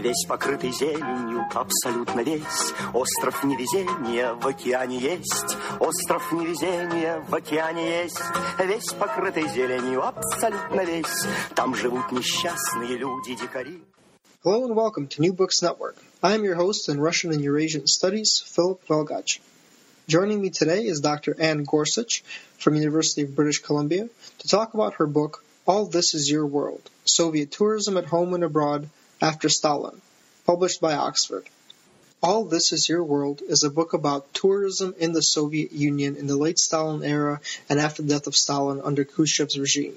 Весь покрытый зеленью, абсолютно весь Остров невезения в океане есть Остров невезения в океане есть Весь покрытый зеленью, абсолютно весь Там живут несчастные люди-дикари Hello and welcome to New Books Network. I am your host in Russian and Eurasian Studies, Philip Velgach. Joining me today is Dr. Anne Gorsuch from University of British Columbia to talk about her book, All This Is Your World, Soviet Tourism at Home and Abroad after Stalin, published by Oxford. All This Is Your World is a book about tourism in the Soviet Union in the late Stalin era and after the death of Stalin under Khrushchev's regime.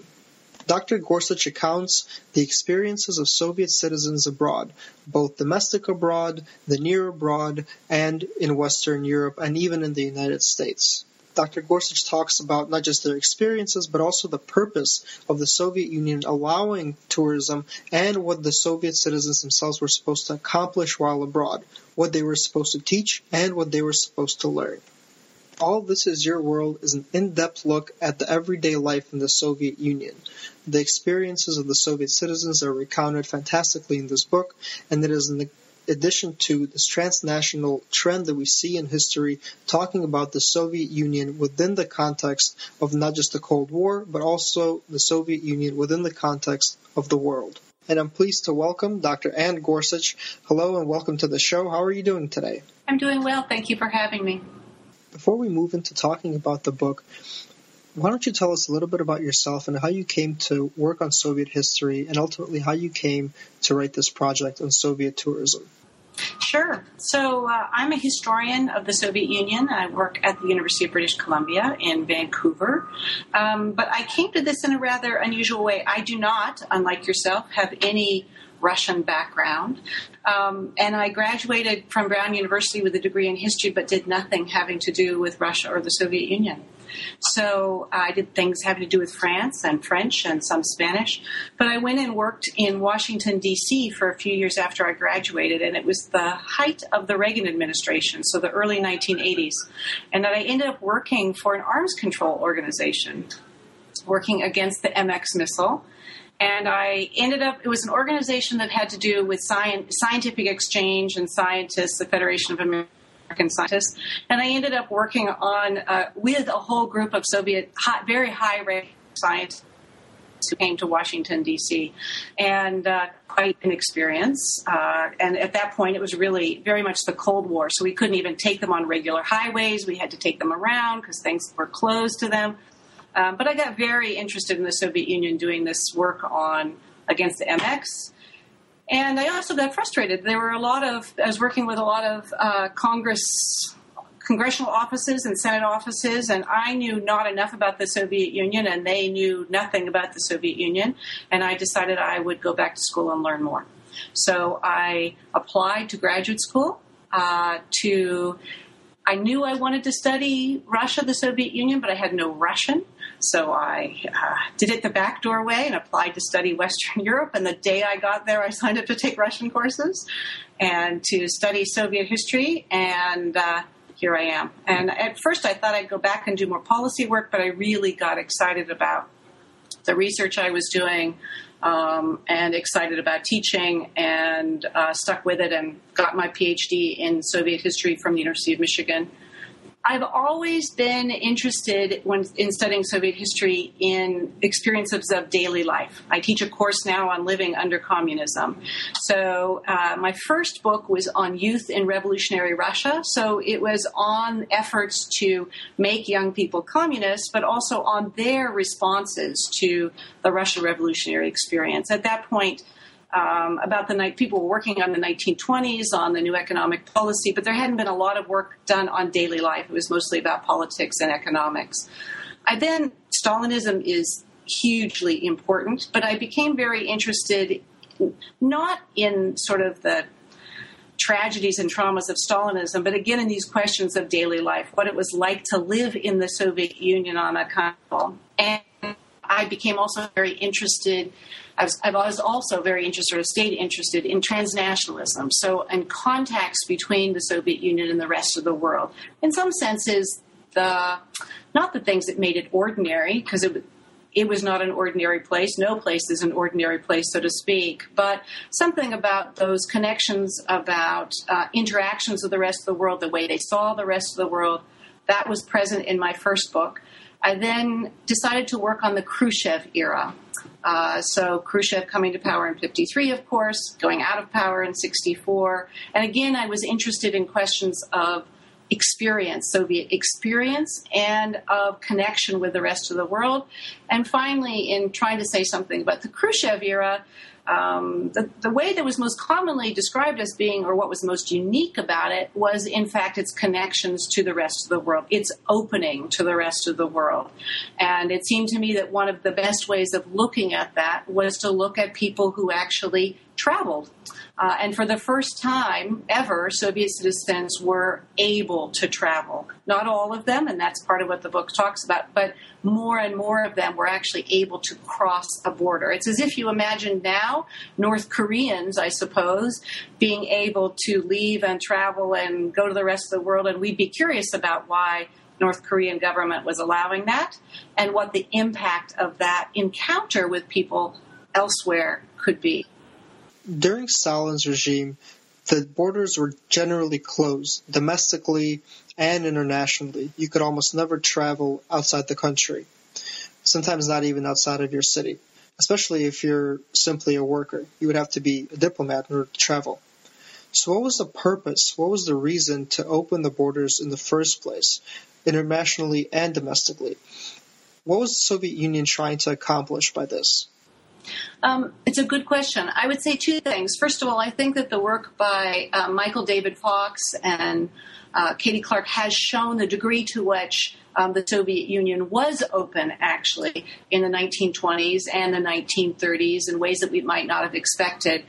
Dr. Gorsuch accounts the experiences of Soviet citizens abroad, both domestic abroad, the near abroad, and in Western Europe, and even in the United States. Dr. Gorsuch talks about not just their experiences, but also the purpose of the Soviet Union allowing tourism and what the Soviet citizens themselves were supposed to accomplish while abroad, what they were supposed to teach, and what they were supposed to learn. All This Is Your World is an in depth look at the everyday life in the Soviet Union. The experiences of the Soviet citizens are recounted fantastically in this book, and it is an addition to this transnational trend that we see in history, talking about the Soviet Union within the context of not just the Cold War, but also the Soviet Union within the context of the world. And I'm pleased to welcome Dr. Anne Gorsuch. Hello and welcome to the show. How are you doing today? I'm doing well. Thank you for having me. Before we move into talking about the book, why don't you tell us a little bit about yourself and how you came to work on Soviet history and ultimately how you came to write this project on Soviet tourism? Sure. So uh, I'm a historian of the Soviet Union. I work at the University of British Columbia in Vancouver. Um, but I came to this in a rather unusual way. I do not, unlike yourself, have any Russian background. Um, and I graduated from Brown University with a degree in history, but did nothing having to do with Russia or the Soviet Union. So I did things having to do with France and French and some Spanish. But I went and worked in Washington, D.C. for a few years after I graduated, and it was the height of the Reagan administration, so the early 1980s. And that I ended up working for an arms control organization, working against the MX missile and I ended up, it was an organization that had to do with science, scientific exchange and scientists, the Federation of American Scientists. And I ended up working on, uh, with a whole group of Soviet, high, very high ranked scientists who came to Washington, D.C., and uh, quite an experience. Uh, and at that point, it was really very much the Cold War, so we couldn't even take them on regular highways. We had to take them around because things were closed to them. Um, but I got very interested in the Soviet Union doing this work on against the MX. And I also got frustrated. There were a lot of, I was working with a lot of uh, Congress, congressional offices and Senate offices, and I knew not enough about the Soviet Union, and they knew nothing about the Soviet Union. And I decided I would go back to school and learn more. So I applied to graduate school uh, to I knew I wanted to study Russia, the Soviet Union, but I had no Russian. So I uh, did it the back doorway and applied to study Western Europe. And the day I got there, I signed up to take Russian courses and to study Soviet history. And uh, here I am. And at first, I thought I'd go back and do more policy work, but I really got excited about the research I was doing, um, and excited about teaching and uh, stuck with it and got my PhD in Soviet history from the University of Michigan. I've always been interested when in studying Soviet history in experiences of daily life. I teach a course now on living under communism. So uh, my first book was on youth in revolutionary Russia. So it was on efforts to make young people communists, but also on their responses to the Russian revolutionary experience. At that point, um, about the night people were working on the 1920s on the new economic policy, but there hadn't been a lot of work done on daily life. It was mostly about politics and economics. I then Stalinism is hugely important, but I became very interested not in sort of the tragedies and traumas of Stalinism, but again in these questions of daily life, what it was like to live in the Soviet Union on a kind and I became also very interested. I was, I was also very interested, or stayed interested in transnationalism. So, in contacts between the Soviet Union and the rest of the world. In some senses, the not the things that made it ordinary, because it it was not an ordinary place. No place is an ordinary place, so to speak. But something about those connections, about uh, interactions with the rest of the world, the way they saw the rest of the world, that was present in my first book. I then decided to work on the Khrushchev era. Uh, so Khrushchev coming to power in 53, of course, going out of power in 64. And again, I was interested in questions of experience, Soviet experience, and of connection with the rest of the world. And finally, in trying to say something about the Khrushchev era, um, the, the way that was most commonly described as being, or what was most unique about it, was in fact its connections to the rest of the world, its opening to the rest of the world. And it seemed to me that one of the best ways of looking at that was to look at people who actually traveled. Uh, and for the first time ever, Soviet citizens were able to travel. Not all of them, and that's part of what the book talks about, but more and more of them were actually able to cross a border. It's as if you imagine now North Koreans, I suppose, being able to leave and travel and go to the rest of the world, and we'd be curious about why North Korean government was allowing that and what the impact of that encounter with people elsewhere could be. During Stalin's regime, the borders were generally closed, domestically and internationally. You could almost never travel outside the country, sometimes not even outside of your city, especially if you're simply a worker. You would have to be a diplomat in order to travel. So, what was the purpose? What was the reason to open the borders in the first place, internationally and domestically? What was the Soviet Union trying to accomplish by this? Um, it's a good question. I would say two things. First of all, I think that the work by uh, Michael David Fox and uh, Katie Clark has shown the degree to which um, the Soviet Union was open, actually, in the 1920s and the 1930s in ways that we might not have expected.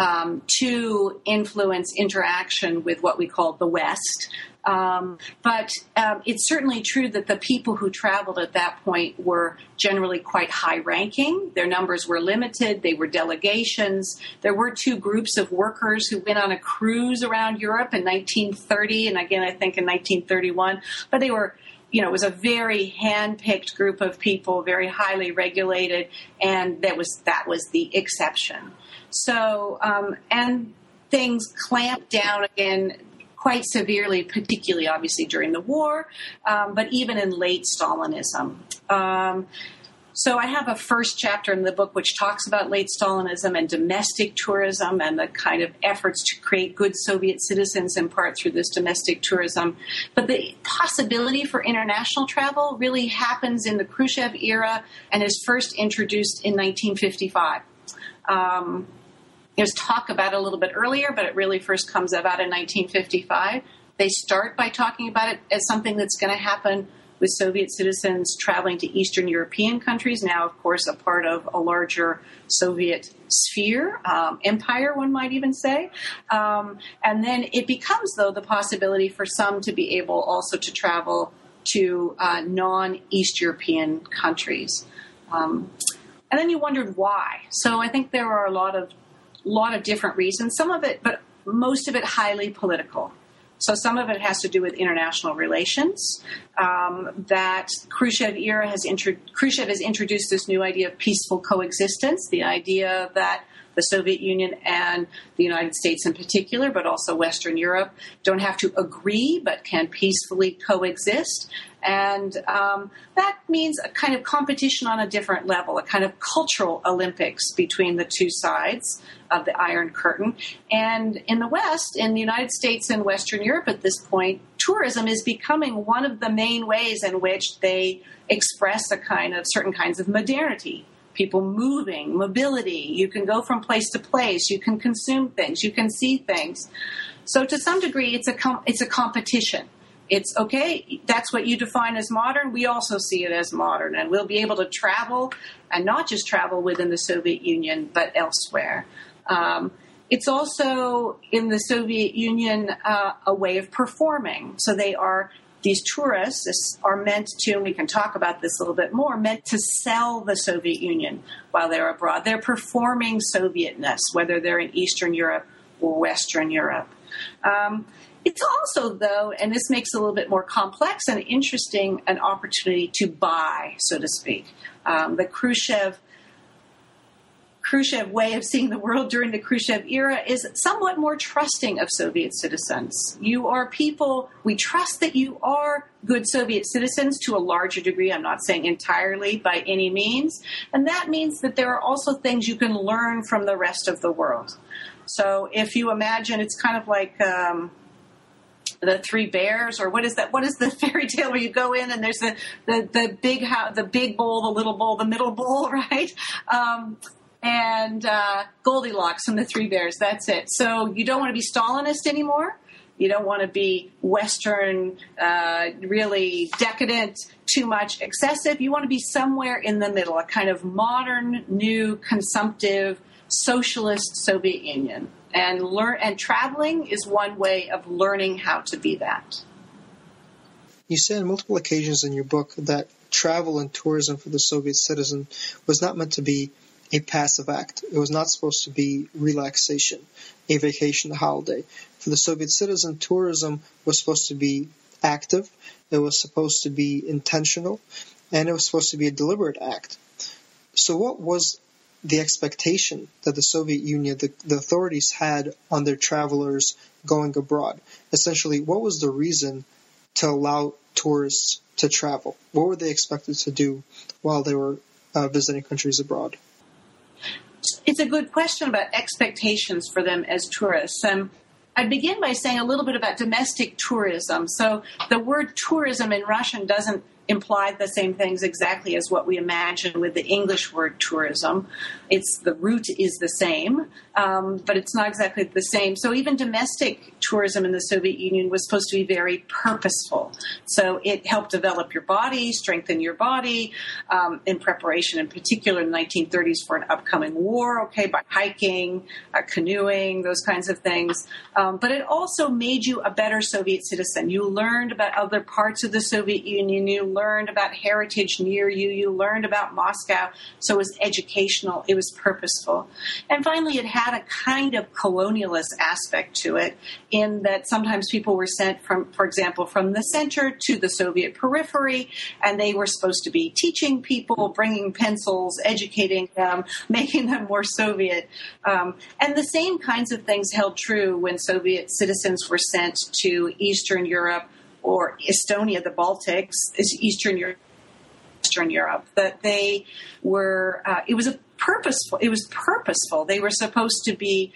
Um, to influence interaction with what we call the West, um, but um, it's certainly true that the people who traveled at that point were generally quite high ranking. Their numbers were limited, they were delegations. There were two groups of workers who went on a cruise around Europe in 1930 and again, I think in 1931, but they were you know, it was a very hand-picked group of people, very highly regulated, and that was that was the exception. So, um, and things clamped down again quite severely, particularly obviously during the war, um, but even in late Stalinism. Um, so I have a first chapter in the book which talks about late Stalinism and domestic tourism and the kind of efforts to create good Soviet citizens in part through this domestic tourism. But the possibility for international travel really happens in the Khrushchev era and is first introduced in 1955. Um, there's talk about it a little bit earlier, but it really first comes about in 1955. They start by talking about it as something that's going to happen with Soviet citizens traveling to Eastern European countries, now, of course, a part of a larger Soviet sphere, um, empire, one might even say. Um, and then it becomes, though, the possibility for some to be able also to travel to uh, non East European countries. Um, and then you wondered why. So I think there are a lot of lot of different reasons. Some of it, but most of it highly political. So some of it has to do with international relations. Um, that Khrushchev era has intro- Khrushchev has introduced this new idea of peaceful coexistence. The idea that the Soviet Union and the United States in particular, but also Western Europe, don't have to agree but can peacefully coexist. And um, that means a kind of competition on a different level, a kind of cultural Olympics between the two sides of the Iron Curtain. And in the West, in the United States and Western Europe at this point, tourism is becoming one of the main ways in which they express a kind of certain kinds of modernity people moving, mobility. You can go from place to place. You can consume things. You can see things. So to some degree, it's a com- it's a competition. It's okay. That's what you define as modern. We also see it as modern, and we'll be able to travel, and not just travel within the Soviet Union, but elsewhere. Um, it's also in the Soviet Union uh, a way of performing. So they are these tourists are meant to, and we can talk about this a little bit more, meant to sell the Soviet Union while they're abroad. They're performing Sovietness, whether they're in Eastern Europe or Western Europe. Um, it's also, though, and this makes it a little bit more complex and interesting, an opportunity to buy, so to speak. Um, the Khrushchev Khrushchev way of seeing the world during the Khrushchev era is somewhat more trusting of Soviet citizens. You are people, we trust that you are good Soviet citizens to a larger degree. I'm not saying entirely by any means. And that means that there are also things you can learn from the rest of the world. So if you imagine, it's kind of like, um, the three bears or what is that what is the fairy tale where you go in and there's the the, the big house the big bowl the little bowl the middle bowl right um, and uh, Goldilocks and the Three Bears. That's it. So you don't want to be Stalinist anymore. You don't want to be Western, uh, really decadent, too much excessive. You want to be somewhere in the middle, a kind of modern, new, consumptive, socialist Soviet Union. And learn and traveling is one way of learning how to be that. You say on multiple occasions in your book that travel and tourism for the Soviet citizen was not meant to be a passive act. It was not supposed to be relaxation, a vacation, a holiday. For the Soviet citizen, tourism was supposed to be active, it was supposed to be intentional, and it was supposed to be a deliberate act. So, what was the expectation that the Soviet Union, the, the authorities had on their travelers going abroad? Essentially, what was the reason to allow tourists to travel? What were they expected to do while they were uh, visiting countries abroad? It's a good question about expectations for them as tourists. Um, I'd begin by saying a little bit about domestic tourism. So the word tourism in Russian doesn't imply the same things exactly as what we imagine with the English word tourism. It's the root is the same, um, but it's not exactly the same. So even domestic tourism in the Soviet Union was supposed to be very purposeful. So it helped develop your body, strengthen your body um, in preparation, in particular in the 1930s for an upcoming war. Okay, by hiking, uh, canoeing, those kinds of things. Um, but it also made you a better Soviet citizen. You learned about other parts of the Soviet Union. You learned about heritage near you. You learned about Moscow. So it was educational. It was purposeful. And finally, it had a kind of colonialist aspect to it in that sometimes people were sent from, for example, from the center to the Soviet periphery, and they were supposed to be teaching people, bringing pencils, educating them, making them more Soviet. Um, and the same kinds of things held true when Soviet citizens were sent to Eastern Europe or Estonia, the Baltics, Eastern Europe. Eastern Europe, that they were, uh, it was a purposeful, it was purposeful. They were supposed to be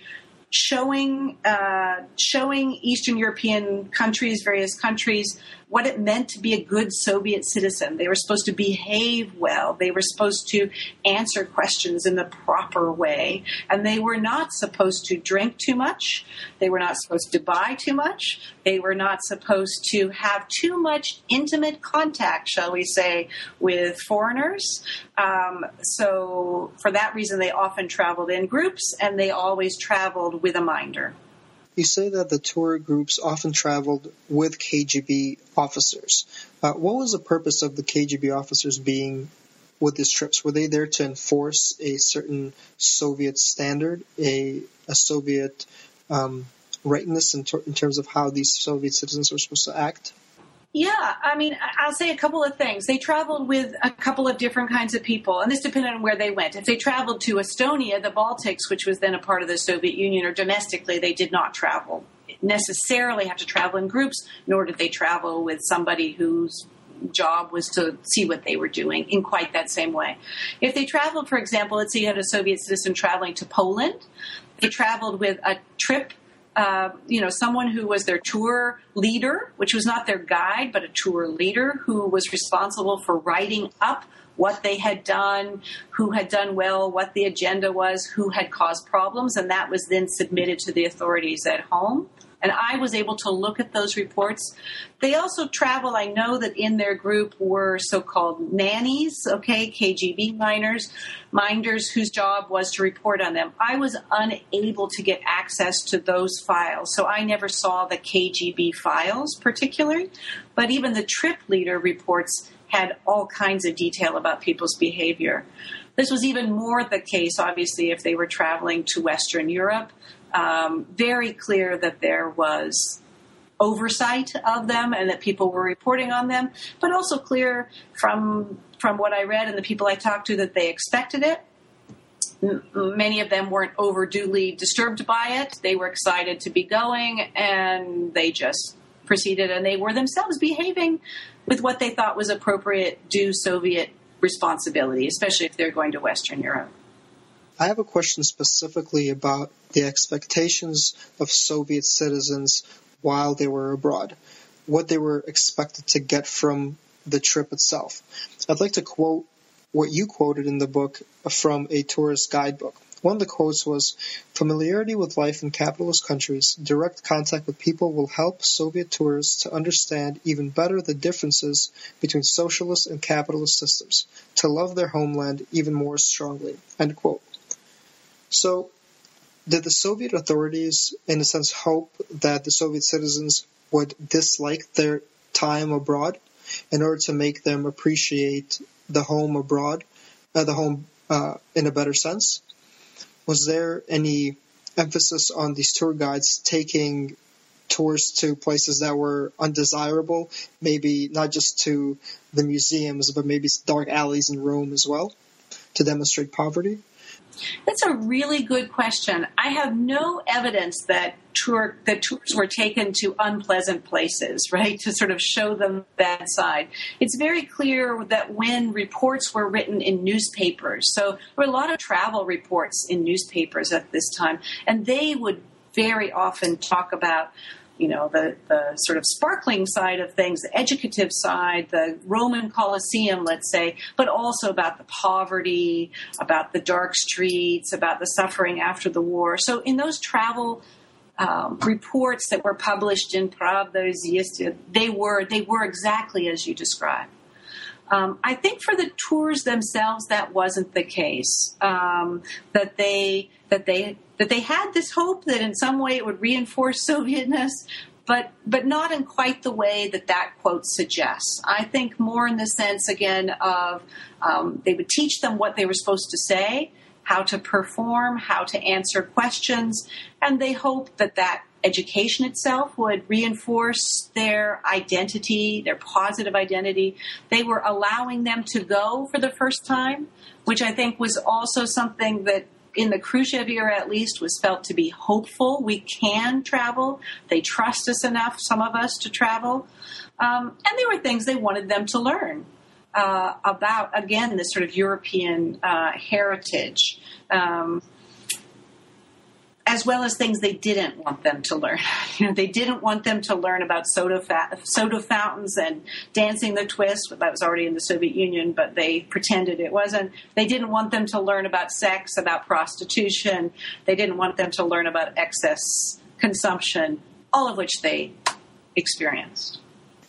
showing uh, showing Eastern European countries, various countries, what it meant to be a good Soviet citizen. They were supposed to behave well. They were supposed to answer questions in the proper way. And they were not supposed to drink too much. They were not supposed to buy too much. They were not supposed to have too much intimate contact, shall we say, with foreigners. Um, so, for that reason, they often traveled in groups and they always traveled with a minder. You say that the tour groups often traveled with KGB officers. Uh, what was the purpose of the KGB officers being with these trips? Were they there to enforce a certain Soviet standard, a, a Soviet um, rightness in, ter- in terms of how these Soviet citizens were supposed to act? Yeah, I mean, I'll say a couple of things. They traveled with a couple of different kinds of people, and this depended on where they went. If they traveled to Estonia, the Baltics, which was then a part of the Soviet Union, or domestically, they did not travel necessarily have to travel in groups, nor did they travel with somebody whose job was to see what they were doing in quite that same way. If they traveled, for example, let's say you had a Soviet citizen traveling to Poland, they traveled with a trip uh, you know, someone who was their tour leader, which was not their guide, but a tour leader who was responsible for writing up what they had done, who had done well, what the agenda was, who had caused problems, and that was then submitted to the authorities at home. And I was able to look at those reports. They also travel. I know that in their group were so-called nannies, okay, KGB miners, minders whose job was to report on them. I was unable to get access to those files, so I never saw the KGB files particularly. But even the trip leader reports had all kinds of detail about people's behavior. This was even more the case, obviously, if they were traveling to Western Europe um, very clear that there was oversight of them and that people were reporting on them, but also clear from from what I read and the people I talked to that they expected it. many of them weren't overduly disturbed by it. They were excited to be going and they just proceeded and they were themselves behaving with what they thought was appropriate due Soviet responsibility, especially if they're going to Western Europe. I have a question specifically about the expectations of Soviet citizens while they were abroad, what they were expected to get from the trip itself. I'd like to quote what you quoted in the book from a tourist guidebook. One of the quotes was Familiarity with life in capitalist countries, direct contact with people will help Soviet tourists to understand even better the differences between socialist and capitalist systems, to love their homeland even more strongly. End quote. So, did the Soviet authorities, in a sense, hope that the Soviet citizens would dislike their time abroad in order to make them appreciate the home abroad, uh, the home uh, in a better sense? Was there any emphasis on these tour guides taking tours to places that were undesirable, maybe not just to the museums, but maybe dark alleys in Rome as well, to demonstrate poverty? That's a really good question. I have no evidence that tour that tours were taken to unpleasant places, right, to sort of show them bad side. It's very clear that when reports were written in newspapers, so there were a lot of travel reports in newspapers at this time, and they would very often talk about you know, the, the sort of sparkling side of things, the educative side, the Roman Colosseum, let's say, but also about the poverty, about the dark streets, about the suffering after the war. So in those travel um, reports that were published in Pravda they were they were exactly as you described. Um, I think for the tours themselves, that wasn't the case. Um, that they that they that they had this hope that in some way it would reinforce Sovietness, but but not in quite the way that that quote suggests. I think more in the sense again of um, they would teach them what they were supposed to say, how to perform, how to answer questions, and they hoped that that education itself would reinforce their identity, their positive identity. They were allowing them to go for the first time, which I think was also something that in the Khrushchev era at least was felt to be hopeful. We can travel. They trust us enough, some of us, to travel. Um, and there were things they wanted them to learn. Uh, about again this sort of European uh, heritage. Um, as well as things they didn't want them to learn. You know, they didn't want them to learn about soda, fa- soda fountains and dancing the twist. That was already in the Soviet Union, but they pretended it wasn't. They didn't want them to learn about sex, about prostitution. They didn't want them to learn about excess consumption, all of which they experienced.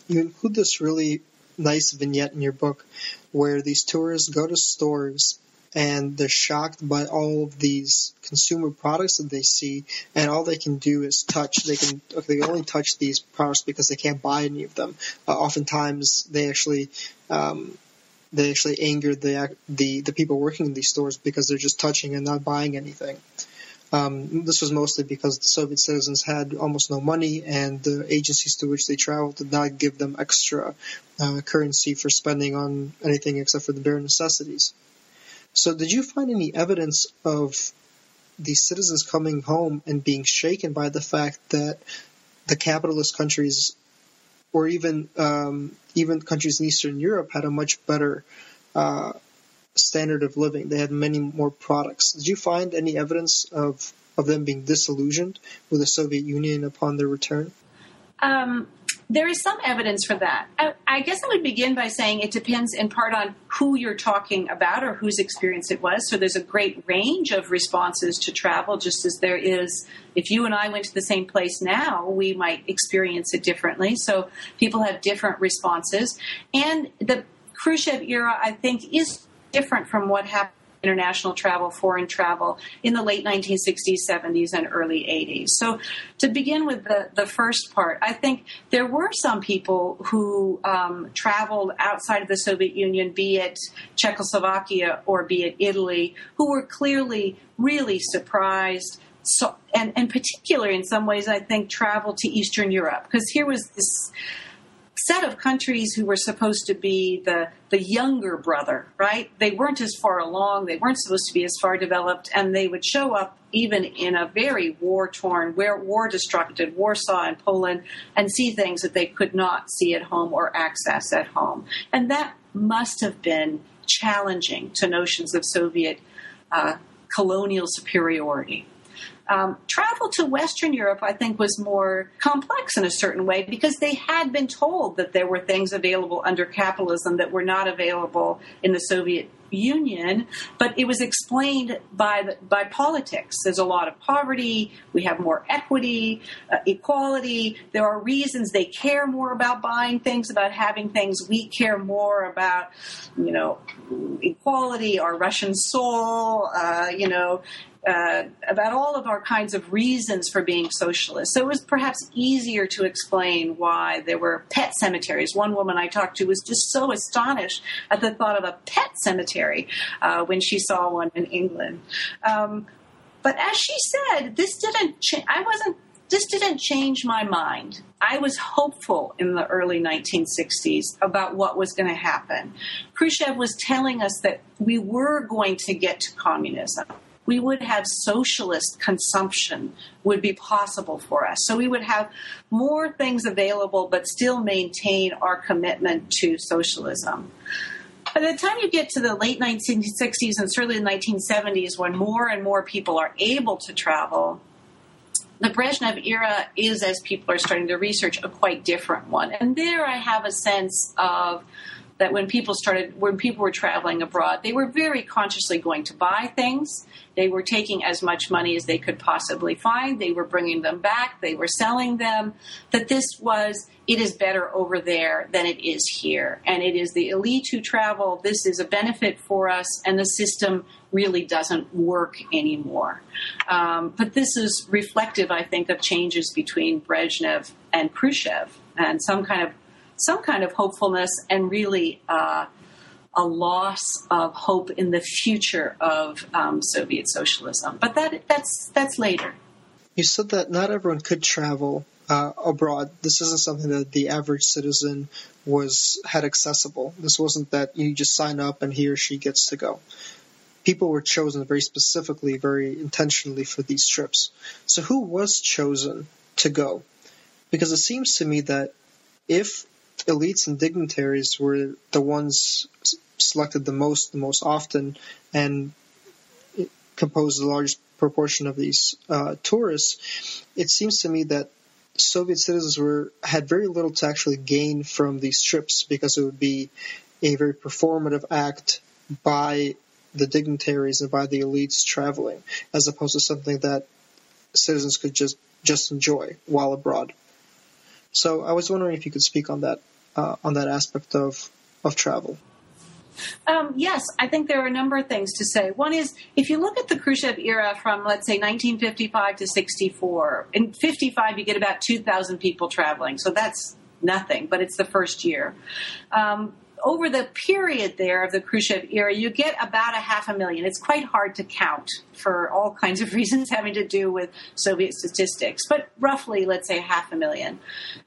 You include this really nice vignette in your book where these tourists go to stores and they're shocked by all of these consumer products that they see, and all they can do is touch. They can they only touch these products because they can't buy any of them. Uh, oftentimes, they actually um, they actually anger the the the people working in these stores because they're just touching and not buying anything. Um, this was mostly because the Soviet citizens had almost no money, and the agencies to which they traveled did not give them extra uh, currency for spending on anything except for the bare necessities. So, did you find any evidence of these citizens coming home and being shaken by the fact that the capitalist countries, or even um, even countries in Eastern Europe, had a much better uh, standard of living? They had many more products. Did you find any evidence of of them being disillusioned with the Soviet Union upon their return? Um, there is some evidence for that. I, I, guess I would begin by saying it depends in part on who you're talking about or whose experience it was. So there's a great range of responses to travel, just as there is. If you and I went to the same place now, we might experience it differently. So people have different responses. And the Khrushchev era, I think, is different from what happened international travel, foreign travel in the late 1960s, 70s, and early 80s. So, to begin with the, the first part, I think there were some people who um, traveled outside of the Soviet Union, be it Czechoslovakia or be it Italy, who were clearly really surprised. So, and, and particularly in some ways, I think traveled to Eastern Europe because here was this set of countries who were supposed to be the the younger brother, right? They weren't as far along, they weren't supposed to be as far developed, and they would show up even in a very war torn, war destructive Warsaw and Poland and see things that they could not see at home or access at home. And that must have been challenging to notions of Soviet uh, colonial superiority. Um, travel to Western Europe, I think, was more complex in a certain way because they had been told that there were things available under capitalism that were not available in the Soviet Union, but it was explained by the, by politics. There's a lot of poverty. We have more equity, uh, equality. There are reasons they care more about buying things, about having things. We care more about, you know, equality, our Russian soul, uh, you know, uh, about all of our kinds of reasons for being socialist. So it was perhaps easier to explain why there were pet cemeteries. One woman I talked to was just so astonished at the thought of a pet cemetery uh, when she saw one in England. Um, but as she said, this didn't. Cha- I wasn't. This didn't change my mind. I was hopeful in the early 1960s about what was going to happen. Khrushchev was telling us that we were going to get to communism we would have socialist consumption would be possible for us. So we would have more things available, but still maintain our commitment to socialism. By the time you get to the late 1960s and certainly the 1970s, when more and more people are able to travel, the Brezhnev era is, as people are starting to research, a quite different one. And there I have a sense of that when people started, when people were traveling abroad, they were very consciously going to buy things. They were taking as much money as they could possibly find. They were bringing them back. They were selling them. That this was, it is better over there than it is here. And it is the elite who travel. This is a benefit for us, and the system really doesn't work anymore. Um, but this is reflective, I think, of changes between Brezhnev and Khrushchev and some kind of some kind of hopefulness and really uh, a loss of hope in the future of um, Soviet socialism. But that that's that's later. You said that not everyone could travel uh, abroad. This isn't something that the average citizen was had accessible. This wasn't that you just sign up and he or she gets to go. People were chosen very specifically, very intentionally for these trips. So who was chosen to go? Because it seems to me that if elites and dignitaries were the ones selected the most, the most often, and composed the largest proportion of these uh, tourists. It seems to me that Soviet citizens were had very little to actually gain from these trips because it would be a very performative act by the dignitaries and by the elites traveling, as opposed to something that citizens could just just enjoy while abroad. So I was wondering if you could speak on that uh, on that aspect of of travel. Um, yes, I think there are a number of things to say. One is if you look at the Khrushchev era from, let's say, 1955 to 64, in 55 you get about 2,000 people traveling, so that's nothing, but it's the first year. Um, over the period there of the Khrushchev era, you get about a half a million. It's quite hard to count for all kinds of reasons having to do with Soviet statistics, but roughly, let's say, half a million.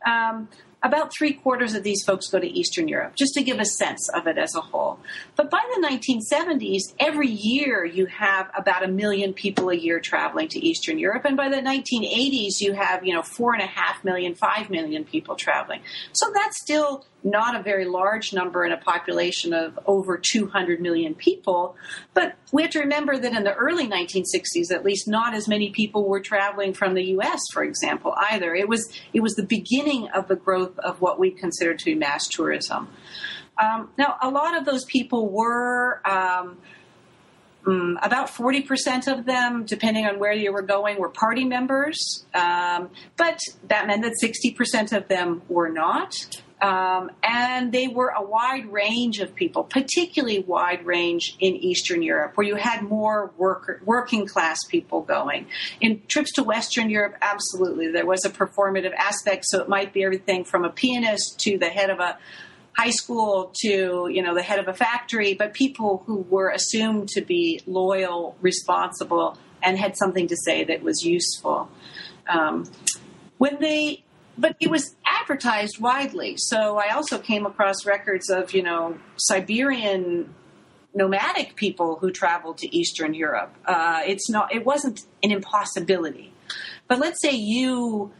Um, about three quarters of these folks go to Eastern Europe, just to give a sense of it as a whole. But by the 1970s, every year you have about a million people a year traveling to Eastern Europe. And by the 1980s, you have, you know, four and a half million, five million people traveling. So that's still not a very large number in a population of over 200 million people. But we have to remember that in the early 1960s, at least, not as many people were traveling from the U.S., for example, either. It was it was the beginning of the growth of what we consider to be mass tourism. Um, now, a lot of those people were. Um, um, about 40% of them, depending on where you were going, were party members, um, but that meant that 60% of them were not. Um, and they were a wide range of people, particularly wide range in Eastern Europe, where you had more worker, working class people going. In trips to Western Europe, absolutely, there was a performative aspect. So it might be everything from a pianist to the head of a high school to you know the head of a factory, but people who were assumed to be loyal, responsible, and had something to say that was useful. Um, when they, but it was advertised widely. So I also came across records of you know Siberian nomadic people who traveled to Eastern Europe. Uh, it's not. It wasn't an impossibility. But let's say you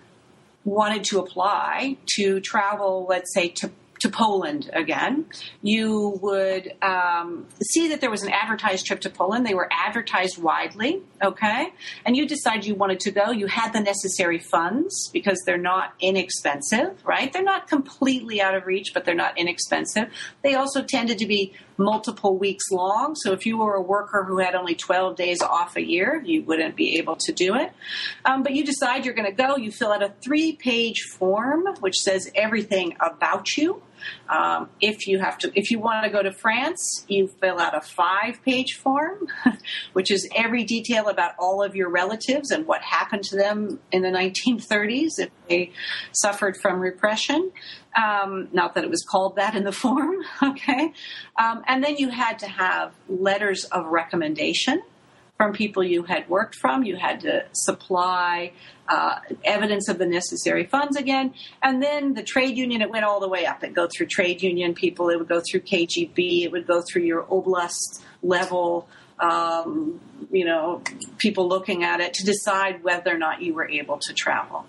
wanted to apply to travel, let's say to to Poland again, you would um, see that there was an advertised trip to Poland. They were advertised widely, okay? And you decide you wanted to go. You had the necessary funds because they're not inexpensive, right? They're not completely out of reach, but they're not inexpensive. They also tended to be multiple weeks long. So if you were a worker who had only 12 days off a year, you wouldn't be able to do it. Um, but you decide you're going to go. You fill out a three page form which says everything about you. Um, if you have to, if you want to go to France, you fill out a five-page form, which is every detail about all of your relatives and what happened to them in the 1930s if they suffered from repression. Um, not that it was called that in the form, okay. Um, and then you had to have letters of recommendation from people you had worked from. You had to supply uh, evidence of the necessary funds again. And then the trade union, it went all the way up. It go through trade union people, it would go through KGB, it would go through your oblast level. Um, you know, people looking at it to decide whether or not you were able to travel.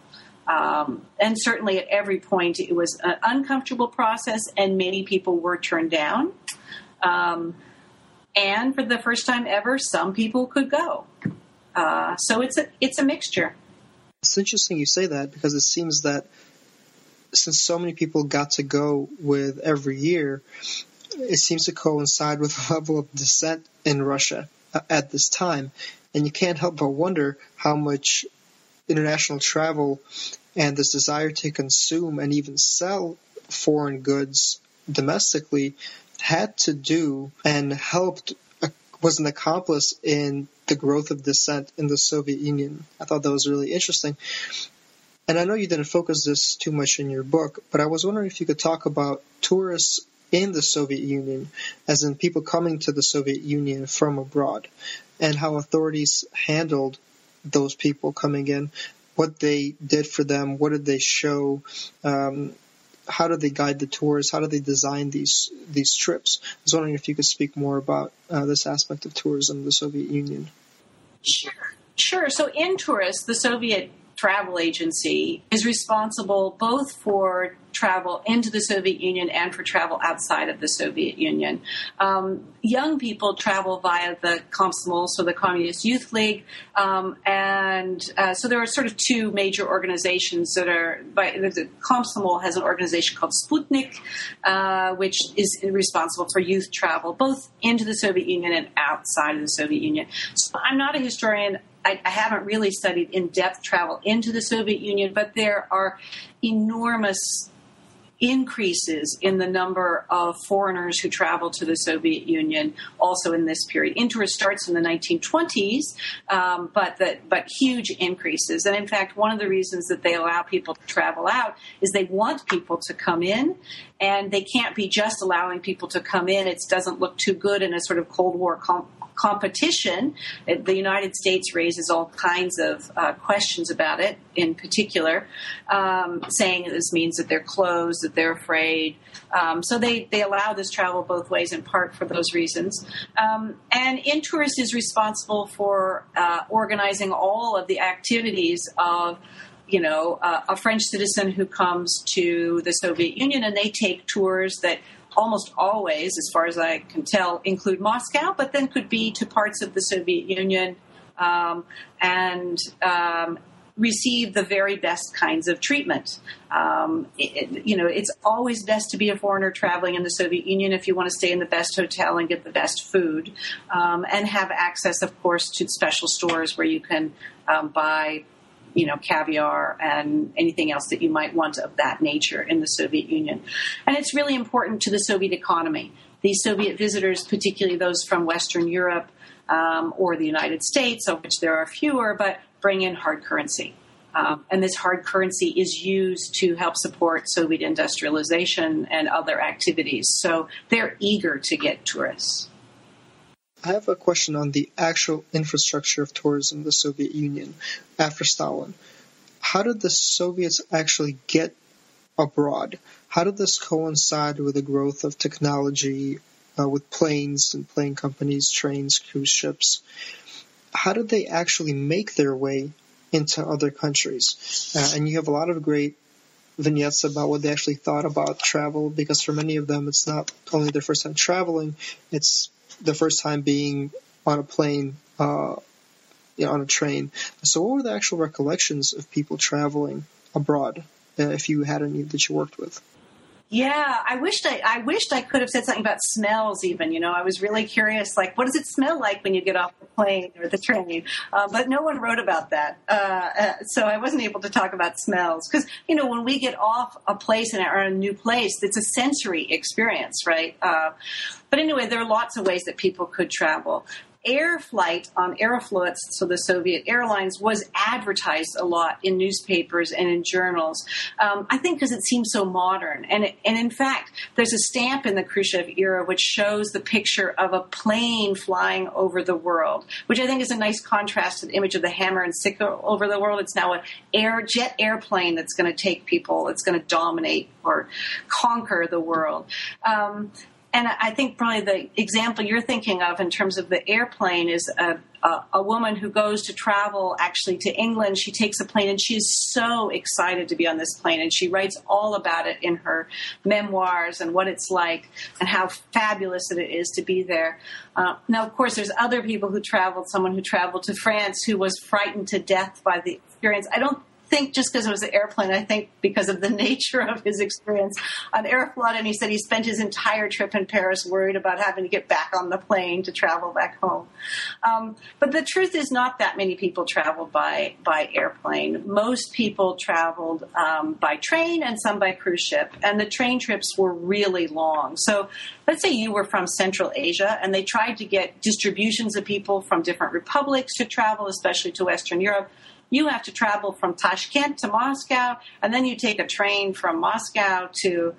Um, and certainly at every point, it was an uncomfortable process, and many people were turned down. Um, and for the first time ever, some people could go. Uh, so it's a it's a mixture. It's interesting you say that because it seems that since so many people got to go with every year, it seems to coincide with a level of dissent in Russia at this time, and you can't help but wonder how much international travel and this desire to consume and even sell foreign goods domestically had to do and helped uh, was an accomplice in the growth of dissent in the Soviet Union. I thought that was really interesting. And I know you didn't focus this too much in your book, but I was wondering if you could talk about tourists in the Soviet Union, as in people coming to the Soviet Union from abroad, and how authorities handled those people coming in, what they did for them, what did they show, um, how do they guide the tours? How do they design these these trips? I was wondering if you could speak more about uh, this aspect of tourism in the Soviet Union. Sure, sure. So Intourist, the Soviet travel agency is responsible both for travel into the Soviet Union and for travel outside of the Soviet Union. Um, young people travel via the Komsomol, so the Communist Youth League, um, and uh, so there are sort of two major organizations that are. By, the Komsomol has an organization called Sputnik, uh, which is responsible for youth travel both into the Soviet Union and outside of the Soviet Union. So I'm not a historian. I, I, haven't really studied in depth travel into the Soviet Union, but there are enormous increases in the number of foreigners who travel to the Soviet Union also in this period. Interest starts in the 1920s, um, but the, but huge increases. And in fact, one of the reasons that they allow people to travel out is they want people to come in, and they can't be just allowing people to come in. It doesn't look too good in a sort of Cold War competition. The United States raises all kinds of uh, questions about it, in particular, um, saying this means that they're closed, that they're afraid. Um, so they, they allow this travel both ways, in part for those reasons. Um, and Intourist is responsible for uh, organizing all of the activities of you know, uh, a French citizen who comes to the Soviet Union and they take tours that almost always, as far as I can tell, include Moscow, but then could be to parts of the Soviet Union um, and um, receive the very best kinds of treatment. Um, it, you know, it's always best to be a foreigner traveling in the Soviet Union if you want to stay in the best hotel and get the best food, um, and have access, of course, to special stores where you can um, buy you know, caviar and anything else that you might want of that nature in the Soviet Union. And it's really important to the Soviet economy. These Soviet visitors, particularly those from Western Europe um, or the United States, of which there are fewer, but bring in hard currency. Um, and this hard currency is used to help support Soviet industrialization and other activities. So they're eager to get tourists. I have a question on the actual infrastructure of tourism in the Soviet Union after Stalin. How did the Soviets actually get abroad? How did this coincide with the growth of technology, uh, with planes and plane companies, trains, cruise ships? How did they actually make their way into other countries? Uh, and you have a lot of great vignettes about what they actually thought about travel because for many of them it's not only their first time traveling, it's the first time being on a plane, uh, you know, on a train. So, what were the actual recollections of people traveling abroad, uh, if you had any that you worked with? Yeah, I wished I, I wished I could have said something about smells. Even you know, I was really curious. Like, what does it smell like when you get off the plane or the train? Uh, but no one wrote about that, uh, uh, so I wasn't able to talk about smells because you know when we get off a place and are in a new place, it's a sensory experience, right? Uh, but anyway, there are lots of ways that people could travel air flight on Aeroflot, so the Soviet airlines, was advertised a lot in newspapers and in journals. Um, I think because it seems so modern. And, it, and in fact, there's a stamp in the Khrushchev era which shows the picture of a plane flying over the world, which I think is a nice contrast to the image of the hammer and sickle over the world. It's now an air jet airplane that's going to take people, it's going to dominate or conquer the world. Um, and I think probably the example you're thinking of in terms of the airplane is a, a, a, woman who goes to travel actually to England. She takes a plane and she is so excited to be on this plane and she writes all about it in her memoirs and what it's like and how fabulous it is to be there. Uh, now, of course, there's other people who traveled, someone who traveled to France who was frightened to death by the experience. I don't think just because it was an airplane, I think because of the nature of his experience on Aeroflot. And he said he spent his entire trip in Paris worried about having to get back on the plane to travel back home. Um, but the truth is, not that many people traveled by by airplane. Most people traveled um, by train and some by cruise ship. And the train trips were really long. So let's say you were from Central Asia and they tried to get distributions of people from different republics to travel, especially to Western Europe you have to travel from Tashkent to Moscow, and then you take a train from Moscow to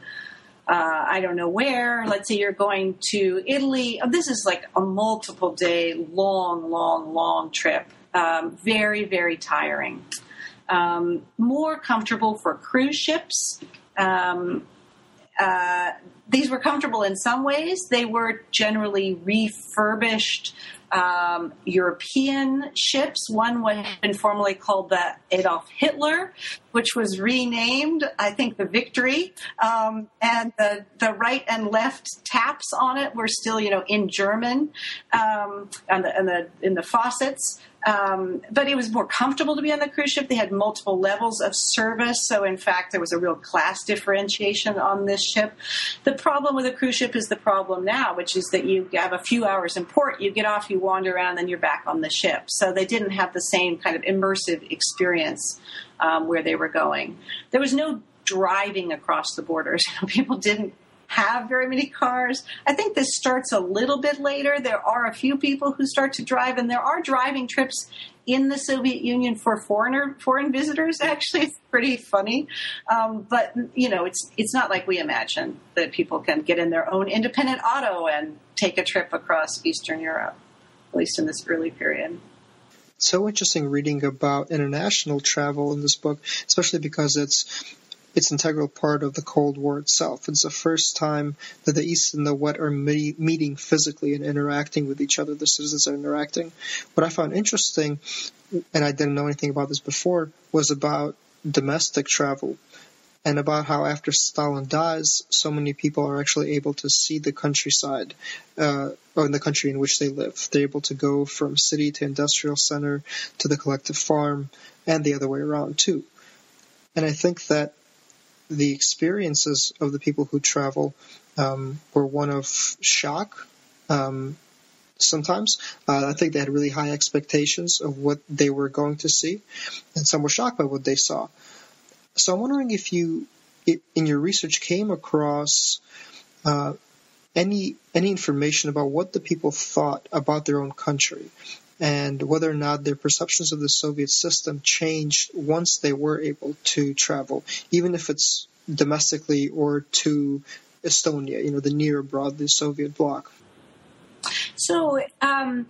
uh, I don't know where. Let's say you're going to Italy. Oh, this is like a multiple day, long, long, long trip. Um, very, very tiring. Um, more comfortable for cruise ships. Um, uh, these were comfortable in some ways. They were generally refurbished um, European ships. One had been formerly called the Adolf Hitler, which was renamed, I think, the Victory. Um, and the, the right and left taps on it were still, you know, in German, um, and the, and the, in the faucets. Um, but it was more comfortable to be on the cruise ship. They had multiple levels of service. So, in fact, there was a real class differentiation on this ship. The problem with a cruise ship is the problem now, which is that you have a few hours in port, you get off, you wander around, then you're back on the ship. So, they didn't have the same kind of immersive experience um, where they were going. There was no driving across the borders. people didn't have very many cars. I think this starts a little bit later. There are a few people who start to drive, and there are driving trips in the Soviet Union for foreigner foreign visitors. Actually, it's pretty funny, um, but you know, it's it's not like we imagine that people can get in their own independent auto and take a trip across Eastern Europe, at least in this early period so interesting reading about international travel in this book, especially because it's it's integral part of the Cold War itself. It's the first time that the East and the West are meeting physically and interacting with each other. The citizens are interacting. What I found interesting, and I didn't know anything about this before, was about domestic travel and about how after Stalin dies, so many people are actually able to see the countryside, uh, or the country in which they live. They're able to go from city to industrial center to the collective farm, and the other way around too. And I think that the experiences of the people who travel um, were one of shock. Um, sometimes uh, I think they had really high expectations of what they were going to see, and some were shocked by what they saw. So I'm wondering if you, in your research, came across uh, any any information about what the people thought about their own country, and whether or not their perceptions of the Soviet system changed once they were able to travel, even if it's domestically or to Estonia, you know, the near abroad, the Soviet bloc. So, um,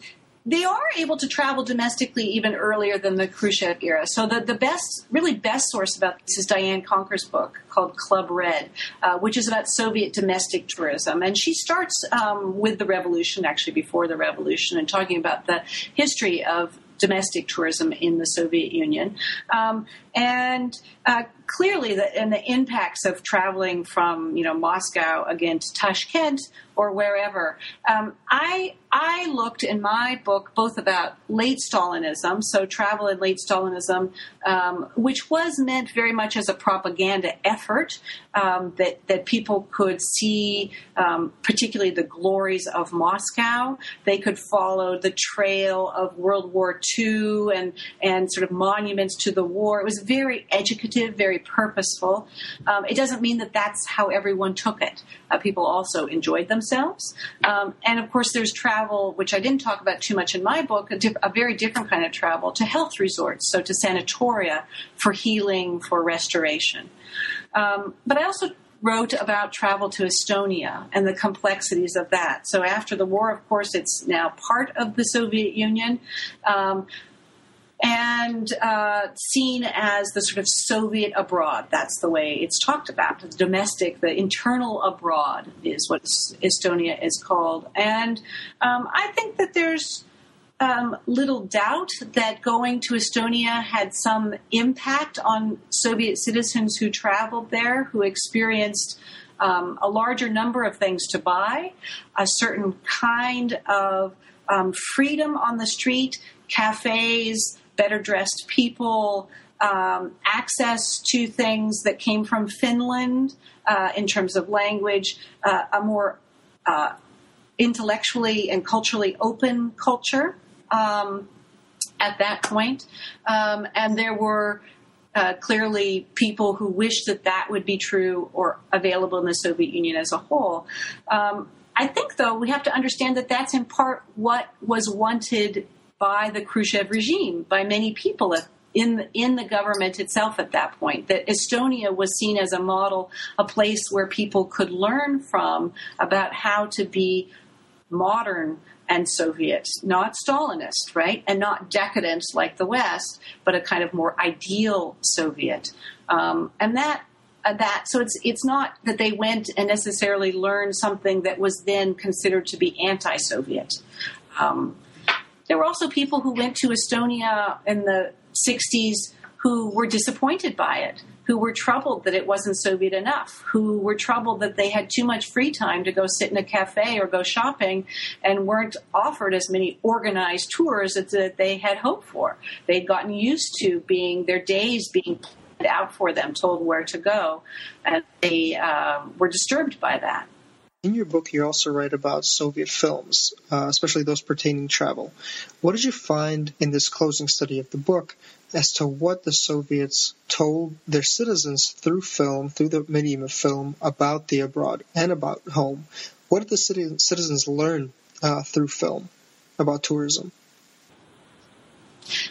they are able to travel domestically even earlier than the Khrushchev era. So the, the best, really best source about this is Diane Koenker's book called Club Red, uh, which is about Soviet domestic tourism. And she starts um, with the revolution, actually before the revolution, and talking about the history of domestic tourism in the Soviet Union. Um, and uh, clearly, the, and the impacts of traveling from you know Moscow again to Tashkent or wherever. Um, I I looked in my book both about late Stalinism, so travel in late Stalinism, um, which was meant very much as a propaganda effort um, that that people could see, um, particularly the glories of Moscow. They could follow the trail of World War II and and sort of monuments to the war. It was very educative, very purposeful. Um, it doesn't mean that that's how everyone took it. Uh, people also enjoyed themselves. Um, and of course, there's travel, which I didn't talk about too much in my book, a, a very different kind of travel to health resorts, so to sanatoria for healing, for restoration. Um, but I also wrote about travel to Estonia and the complexities of that. So after the war, of course, it's now part of the Soviet Union. Um, and uh, seen as the sort of Soviet abroad. That's the way it's talked about. The domestic, the internal abroad is what Estonia is called. And um, I think that there's um, little doubt that going to Estonia had some impact on Soviet citizens who traveled there, who experienced. Um, a larger number of things to buy, a certain kind of um, freedom on the street, cafes, better dressed people, um, access to things that came from Finland uh, in terms of language, uh, a more uh, intellectually and culturally open culture um, at that point. Um, and there were uh, clearly people who wished that that would be true or available in the Soviet Union as a whole. Um, I think, though, we have to understand that that's in part what was wanted by the Khrushchev regime, by many people in in the government itself at that point. That Estonia was seen as a model, a place where people could learn from about how to be modern and Soviet, not Stalinist, right, and not decadent like the West, but a kind of more ideal Soviet, um, and that. Uh, that so it's it's not that they went and necessarily learned something that was then considered to be anti-Soviet. Um, there were also people who went to Estonia in the 60s who were disappointed by it, who were troubled that it wasn't Soviet enough, who were troubled that they had too much free time to go sit in a cafe or go shopping and weren't offered as many organized tours that they had hoped for. They'd gotten used to being their days being planned out for them, told where to go, and they uh, were disturbed by that. In your book, you also write about Soviet films, uh, especially those pertaining travel. What did you find in this closing study of the book as to what the Soviets told their citizens through film, through the medium of film, about the abroad and about home? What did the citizens learn uh, through film about tourism?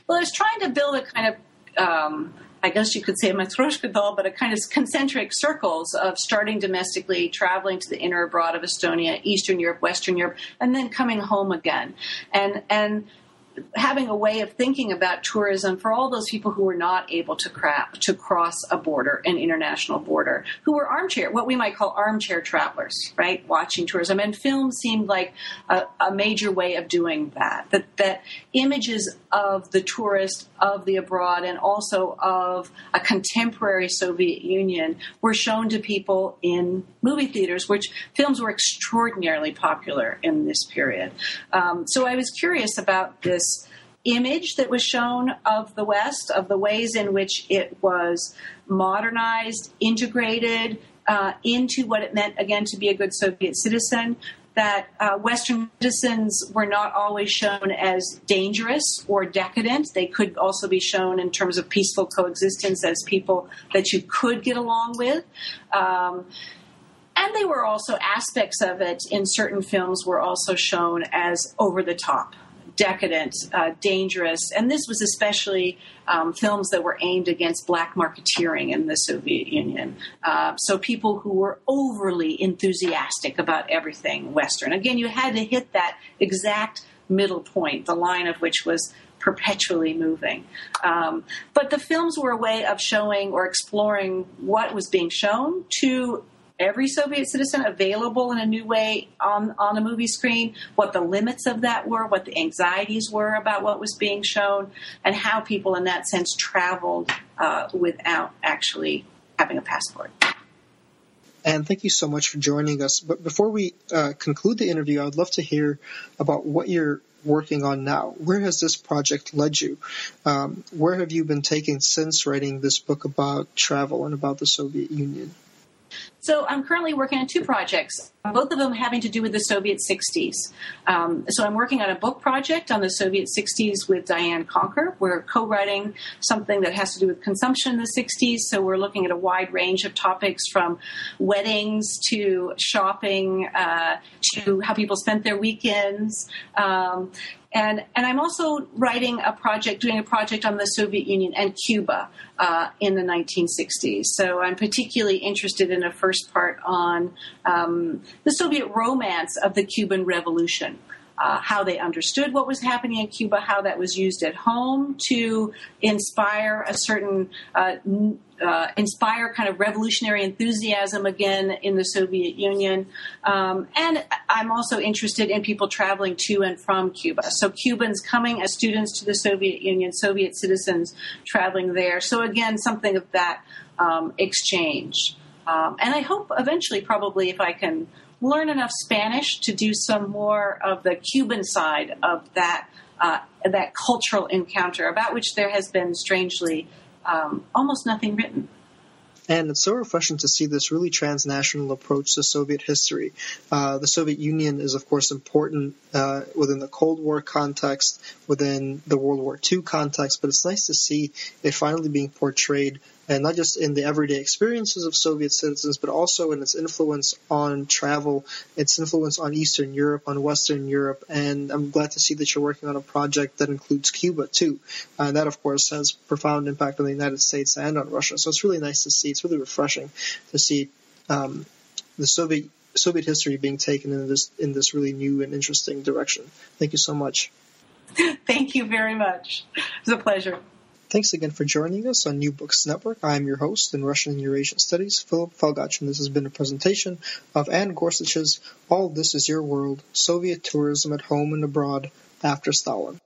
Well, I was trying to build a kind of um, I guess you could say matryoshka doll, but a kind of concentric circles of starting domestically, traveling to the inner abroad of Estonia, Eastern Europe, Western Europe, and then coming home again. And and having a way of thinking about tourism for all those people who were not able to, cra- to cross a border, an international border, who were armchair, what we might call armchair travelers, right? Watching tourism. And film seemed like a, a major way of doing that. That, that images of the tourist, of the abroad, and also of a contemporary Soviet Union were shown to people in movie theaters, which films were extraordinarily popular in this period. Um, so I was curious about this image that was shown of the West, of the ways in which it was modernized, integrated uh, into what it meant, again, to be a good Soviet citizen. That uh, Western citizens were not always shown as dangerous or decadent. They could also be shown in terms of peaceful coexistence as people that you could get along with. Um, and they were also aspects of it in certain films were also shown as over the top decadent, uh, dangerous, and this was especially um, films that were aimed against black marketeering in the Soviet Union. Uh, so people who were overly enthusiastic about everything Western. Again, you had to hit that exact middle point, the line of which was perpetually moving. Um, but the films were a way of showing or exploring what was being shown to every Soviet citizen available in a new way on, on a movie screen, what the limits of that were, what the anxieties were about what was being shown, and how people in that sense traveled uh, without actually having a passport. And thank you so much for joining us. But before we uh, conclude the interview, I would love to hear about what you're working on now. Where has this project led you? Um, where have you been taken since writing this book about travel and about the Soviet Union? So I'm currently working on two projects, both of them having to do with the Soviet 60s. Um, so I'm working on a book project on the Soviet 60s with Diane Koenker. We're co-writing something that has to do with consumption in the 60s. So we're looking at a wide range of topics from weddings to shopping uh, to how people spent their weekends. Um, and and I'm also writing a project, doing a project on the Soviet Union and Cuba uh, in the 1960s. So I'm particularly interested in a first part on um, the Soviet romance of the Cuban Revolution. Uh, how they understood what was happening in Cuba, how that was used at home to inspire a certain uh, uh, inspire kind of revolutionary enthusiasm again in the Soviet Union. Um, and I'm also interested in people traveling to and from Cuba. So Cubans coming as students to the Soviet Union, Soviet citizens traveling there. So again, something of that um, exchange. Um, and I hope eventually, probably, if I can learn enough Spanish to do some more of the Cuban side of that uh, that cultural encounter, about which there has been strangely um, almost nothing written. And it's so refreshing to see this really transnational approach to Soviet history. Uh, the Soviet Union is, of course, important uh, within the Cold War context, within the World War II context, but it's nice to see it finally being portrayed and not just in the everyday experiences of Soviet citizens, but also in its influence on travel, its influence on Eastern Europe, on Western Europe. And I'm glad to see that you're working on a project that includes Cuba too. And that, of course, has profound impact on the United States and on Russia. So it's really nice to see. It's really refreshing to see um, the Soviet Soviet history being taken in this in this really new and interesting direction. Thank you so much. Thank you very much. It was a pleasure. Thanks again for joining us on New Books Network. I am your host in Russian and Eurasian Studies, Philip Felgach, and this has been a presentation of Anne Gorsuch's All This Is Your World Soviet Tourism at Home and Abroad After Stalin.